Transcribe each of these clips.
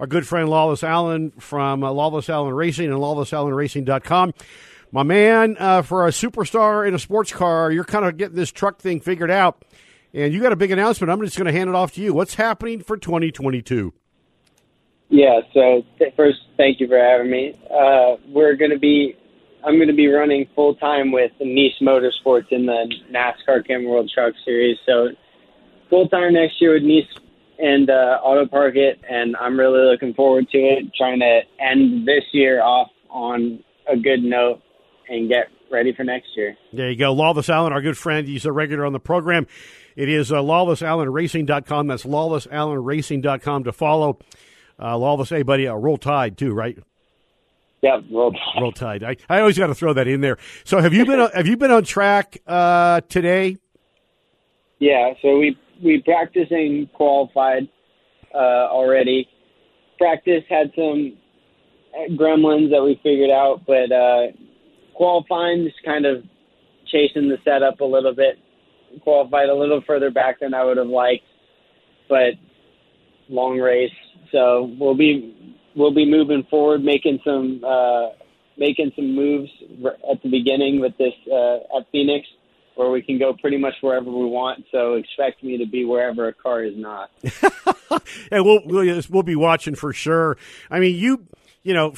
our good friend Lawless Alan from uh, Lawless Alan Racing and lawlessalanracing.com. My man, uh, for a superstar in a sports car, you're kind of getting this truck thing figured out, and you got a big announcement. I'm just going to hand it off to you. What's happening for 2022? Yeah, so th- first, thank you for having me. Uh, we're going to be, I'm going to be running full time with Niece Motorsports in the NASCAR Camping World Truck Series. So full time next year with Niece and uh, Auto Park It, and I'm really looking forward to it. Trying to end this year off on a good note and get ready for next year. There you go. Lawless Alan, our good friend. He's a regular on the program. It is uh, lawlessalanracing.com. That's lawlessalanracing.com to follow. Uh, Lawless, hey, buddy, uh, roll tide, too, right? Yeah, roll tide. Roll tide. I, I always got to throw that in there. So have you been have you been on track uh, today? Yeah, so we we practiced and qualified uh, already. Practice had some gremlins that we figured out, but uh, qualifying just kind of chasing the setup a little bit. Qualified a little further back than I would have liked, but long race. So we'll be we'll be moving forward, making some uh, making some moves at the beginning with this uh, at Phoenix, where we can go pretty much wherever we want. So expect me to be wherever a car is not. and we'll, we'll we'll be watching for sure. I mean, you you know,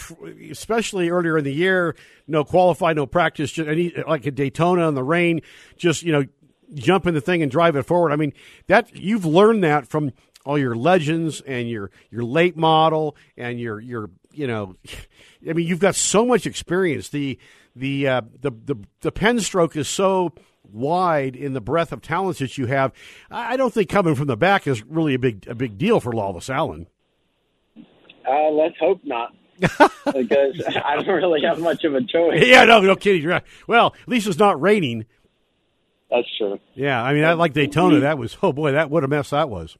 especially earlier in the year, no qualify, no practice, just any, like a Daytona in the rain, just you know, jump in the thing and drive it forward. I mean, that you've learned that from all your legends and your your late model and your your you know, I mean, you've got so much experience. The the uh, the the the pen stroke is so wide in the breadth of talents that you have. I don't think coming from the back is really a big a big deal for Lawless Alan. Uh, let's hope not. because I don't really have much of a choice. Yeah, no, no kidding. Right. Well, at least it's not raining. That's true. Yeah, I mean, I like Daytona. That was oh boy, that what a mess that was.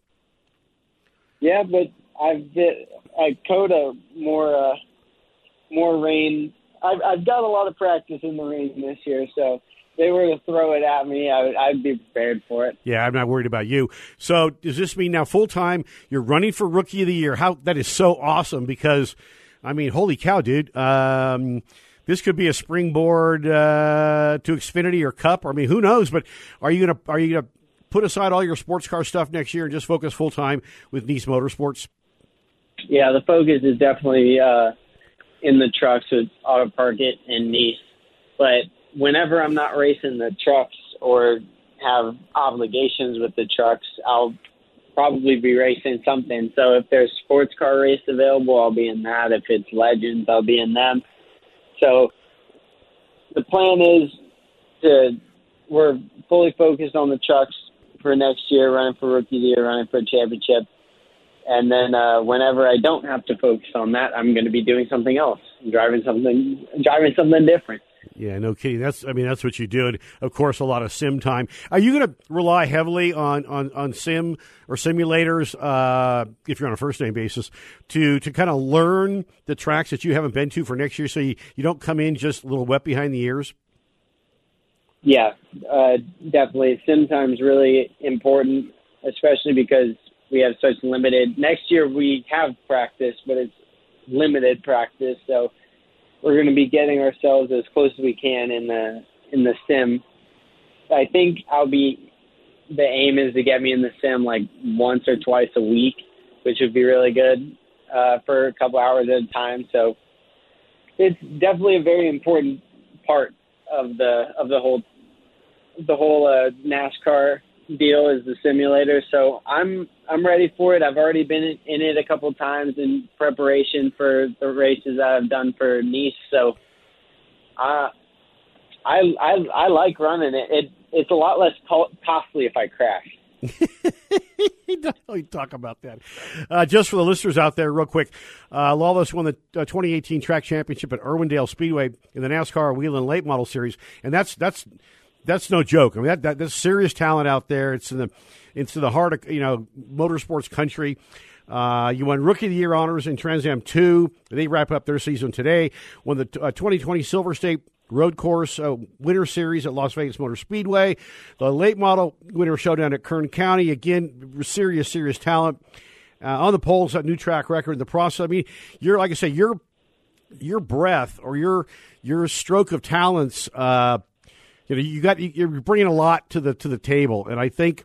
Yeah, but I've been I Coda more uh, more rain. I've I've got a lot of practice in the rain this year, so they were to throw it at me, I would, I'd be prepared for it. Yeah, I'm not worried about you. So does this mean now full time you're running for Rookie of the Year? How that is so awesome because, I mean, holy cow, dude. Um, this could be a springboard uh, to Xfinity or Cup. I mean, who knows? But are you gonna are you gonna put aside all your sports car stuff next year and just focus full time with Niece Motorsports? Yeah, the focus is definitely uh, in the trucks with Auto Park It and Niece, but whenever I'm not racing the trucks or have obligations with the trucks, I'll probably be racing something. So if there's sports car race available, I'll be in that. If it's legends, I'll be in them. So the plan is to we're fully focused on the trucks for next year, running for rookie of the year, running for a championship. And then uh, whenever I don't have to focus on that, I'm going to be doing something else, driving something, driving something different. Yeah, no kidding. That's I mean that's what you do. And of course, a lot of sim time. Are you going to rely heavily on, on, on sim or simulators uh, if you're on a first name basis to to kind of learn the tracks that you haven't been to for next year, so you, you don't come in just a little wet behind the ears? Yeah, uh, definitely. Sim time's really important, especially because we have such limited. Next year we have practice, but it's limited practice, so we're going to be getting ourselves as close as we can in the in the sim. I think I'll be the aim is to get me in the sim like once or twice a week, which would be really good uh, for a couple hours at a time. So it's definitely a very important part of the of the whole the whole uh, NASCAR deal is the simulator. So I'm I'm ready for it. I've already been in it a couple times in preparation for the races I've done for Niece. So uh, I I I like running it. It it's a lot less costly if I crash. we talk about that. Uh, just for the listeners out there, real quick, uh, Lawless won the uh, 2018 track championship at Irwindale Speedway in the NASCAR Whelen Late Model Series, and that's that's that's no joke. I mean, that, that there's serious talent out there. It's in the it's in the heart of you know motorsports country. Uh, you won Rookie of the Year honors in Trans Am 2. They wrap up their season today. Won the uh, 2020 Silver State Road Course uh, Winter Series at Las Vegas Motor Speedway. The late model winter showdown at Kern County. Again, serious, serious talent. uh, on the poles, that new track record, in the process. I mean, you're like I say, your your breath or your your stroke of talents. You know, you got you're bringing a lot to the to the table, and I think.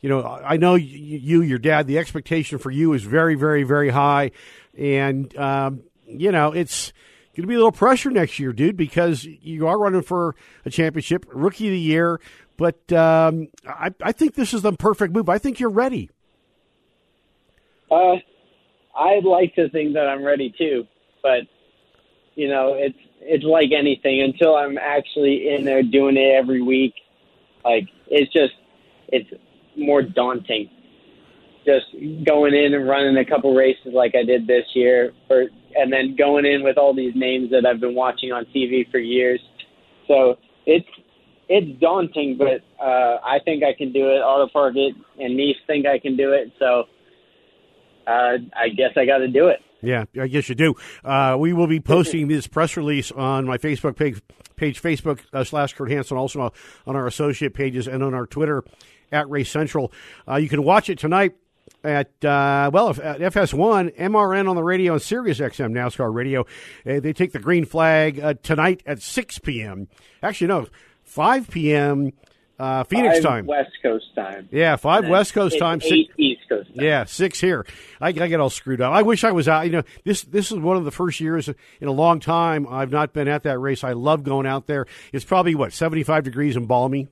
You know, I know you, your dad. The expectation for you is very, very, very high, and um, you know it's going to be a little pressure next year, dude, because you are running for a championship, rookie of the year. But um, I, I think this is the perfect move. I think you're ready. Uh, I'd like to think that I'm ready too, but you know, it's it's like anything. Until I'm actually in there doing it every week, like it's just it's more daunting. Just going in and running a couple races like I did this year, or and then going in with all these names that I've been watching on TV for years. So it's it's daunting, but uh, I think I can do it. Auto Park it and Niece think I can do it. So uh, I guess I got to do it. Yeah, I guess you do. Uh, we will be posting this press release on my Facebook page, page Facebook uh, slash Kurt Hansen, also on our associate pages and on our Twitter at Race Central. Uh, you can watch it tonight at uh, well at FS1 MRN on the radio and Sirius XM NASCAR radio. Uh, they take the green flag uh, tonight at 6 p.m. Actually, no, 5 p.m. Uh, Phoenix time, West Coast time. Yeah, five West Coast time, six East Coast. Time. Yeah, six here. I, I, get all screwed up. I wish I was out. You know, this this is one of the first years in a long time I've not been at that race. I love going out there. It's probably what seventy five degrees and balmy.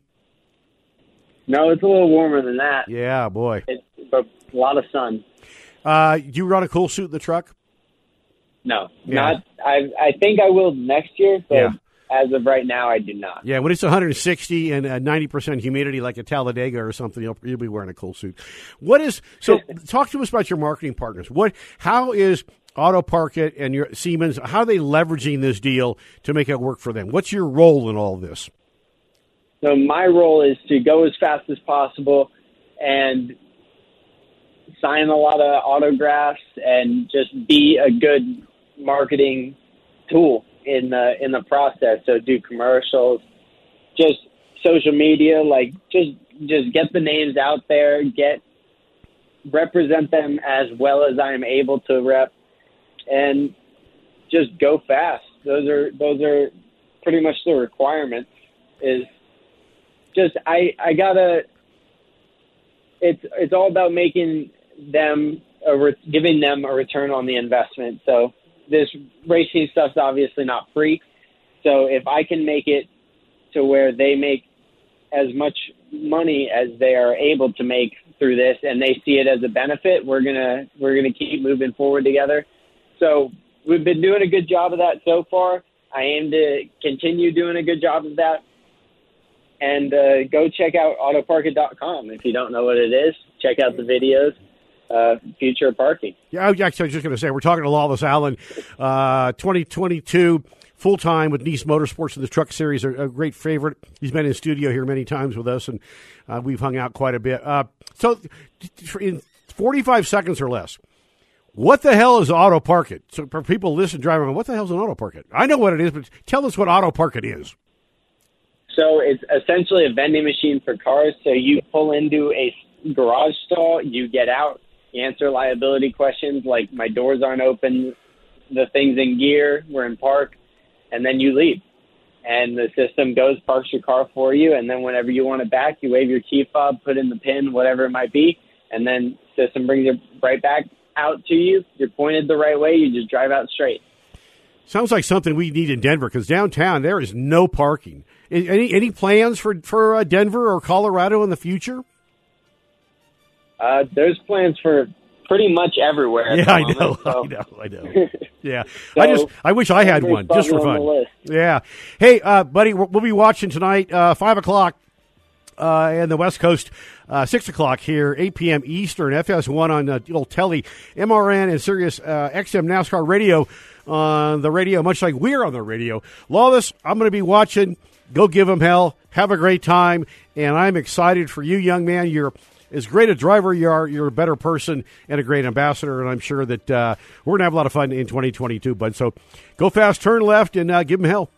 No, it's a little warmer than that. Yeah, boy. It's but a lot of sun. Uh, do you run a cool suit in the truck? No, yeah. not. I I think I will next year, but yeah as of right now, I do not. Yeah, when it's 160 and uh, 90% humidity, like a Talladega or something, you'll, you'll be wearing a cool suit. What is so? talk to us about your marketing partners. What? How is Auto Park It and your Siemens? How are they leveraging this deal to make it work for them? What's your role in all this? So my role is to go as fast as possible and sign a lot of autographs and just be a good marketing tool in the in the process. So do commercials, just social media, like just just get the names out there, get represent them as well as I am able to rep, and just go fast. Those are those are pretty much the requirements. Is just I I gotta. It's it's all about making them a re- giving them a return on the investment. So this racing stuff's obviously not free. So if I can make it to where they make as much money as they are able to make through this and they see it as a benefit, we're gonna we're gonna keep moving forward together. So we've been doing a good job of that so far. I aim to continue doing a good job of that. And uh, go check out autoparkit.com if you don't know what it is. Check out the videos uh, future parking. Yeah, actually, I was just going to say we're talking to Lawless Alan, uh, 2022 full time with Niece Motorsports in the Truck Series, a, a, great favorite. He's been in studio here many times with us, and uh, we've hung out quite a bit. Uh, so, in 45 seconds or less, what the hell is Auto Park It? So, for people listening, driving, what the hell is an Auto Park It? I know what it is, but tell us what Auto Park It is. So, it's essentially a vending machine for cars. So, you pull into a garage stall, you get out, answer liability questions like my doors aren't open, the things in gear, we're in park, and then you leave. And the system goes, parks your car for you, and then whenever you want it back, you wave your key fob, put in the pin, whatever it might be, and then system brings it right back out to you. You're pointed the right way, you just drive out straight. Sounds like something we need in Denver because downtown there is no parking. Any any plans for for uh, Denver or Colorado in the future? Uh, there's plans for pretty much everywhere. Yeah, I moment, know, so. I know, I know. Yeah, so I just I wish I had one just for fun. Yeah. Hey, uh, buddy, we'll, be watching tonight, uh, five o'clock. Uh, and the West Coast, uh, 6 o'clock here, 8 p.m. Eastern, FS1 on uh, old Telly, MRN, and Sirius uh, XM NASCAR radio on the radio, much like we're on the radio. Lawless, I'm going to be watching. Go give them hell. Have a great time. And I'm excited for you, young man. You're as great a driver you are, you're a better person and a great ambassador. And I'm sure that uh, we're going to have a lot of fun in 2022, bud. So go fast, turn left, and uh, give them hell.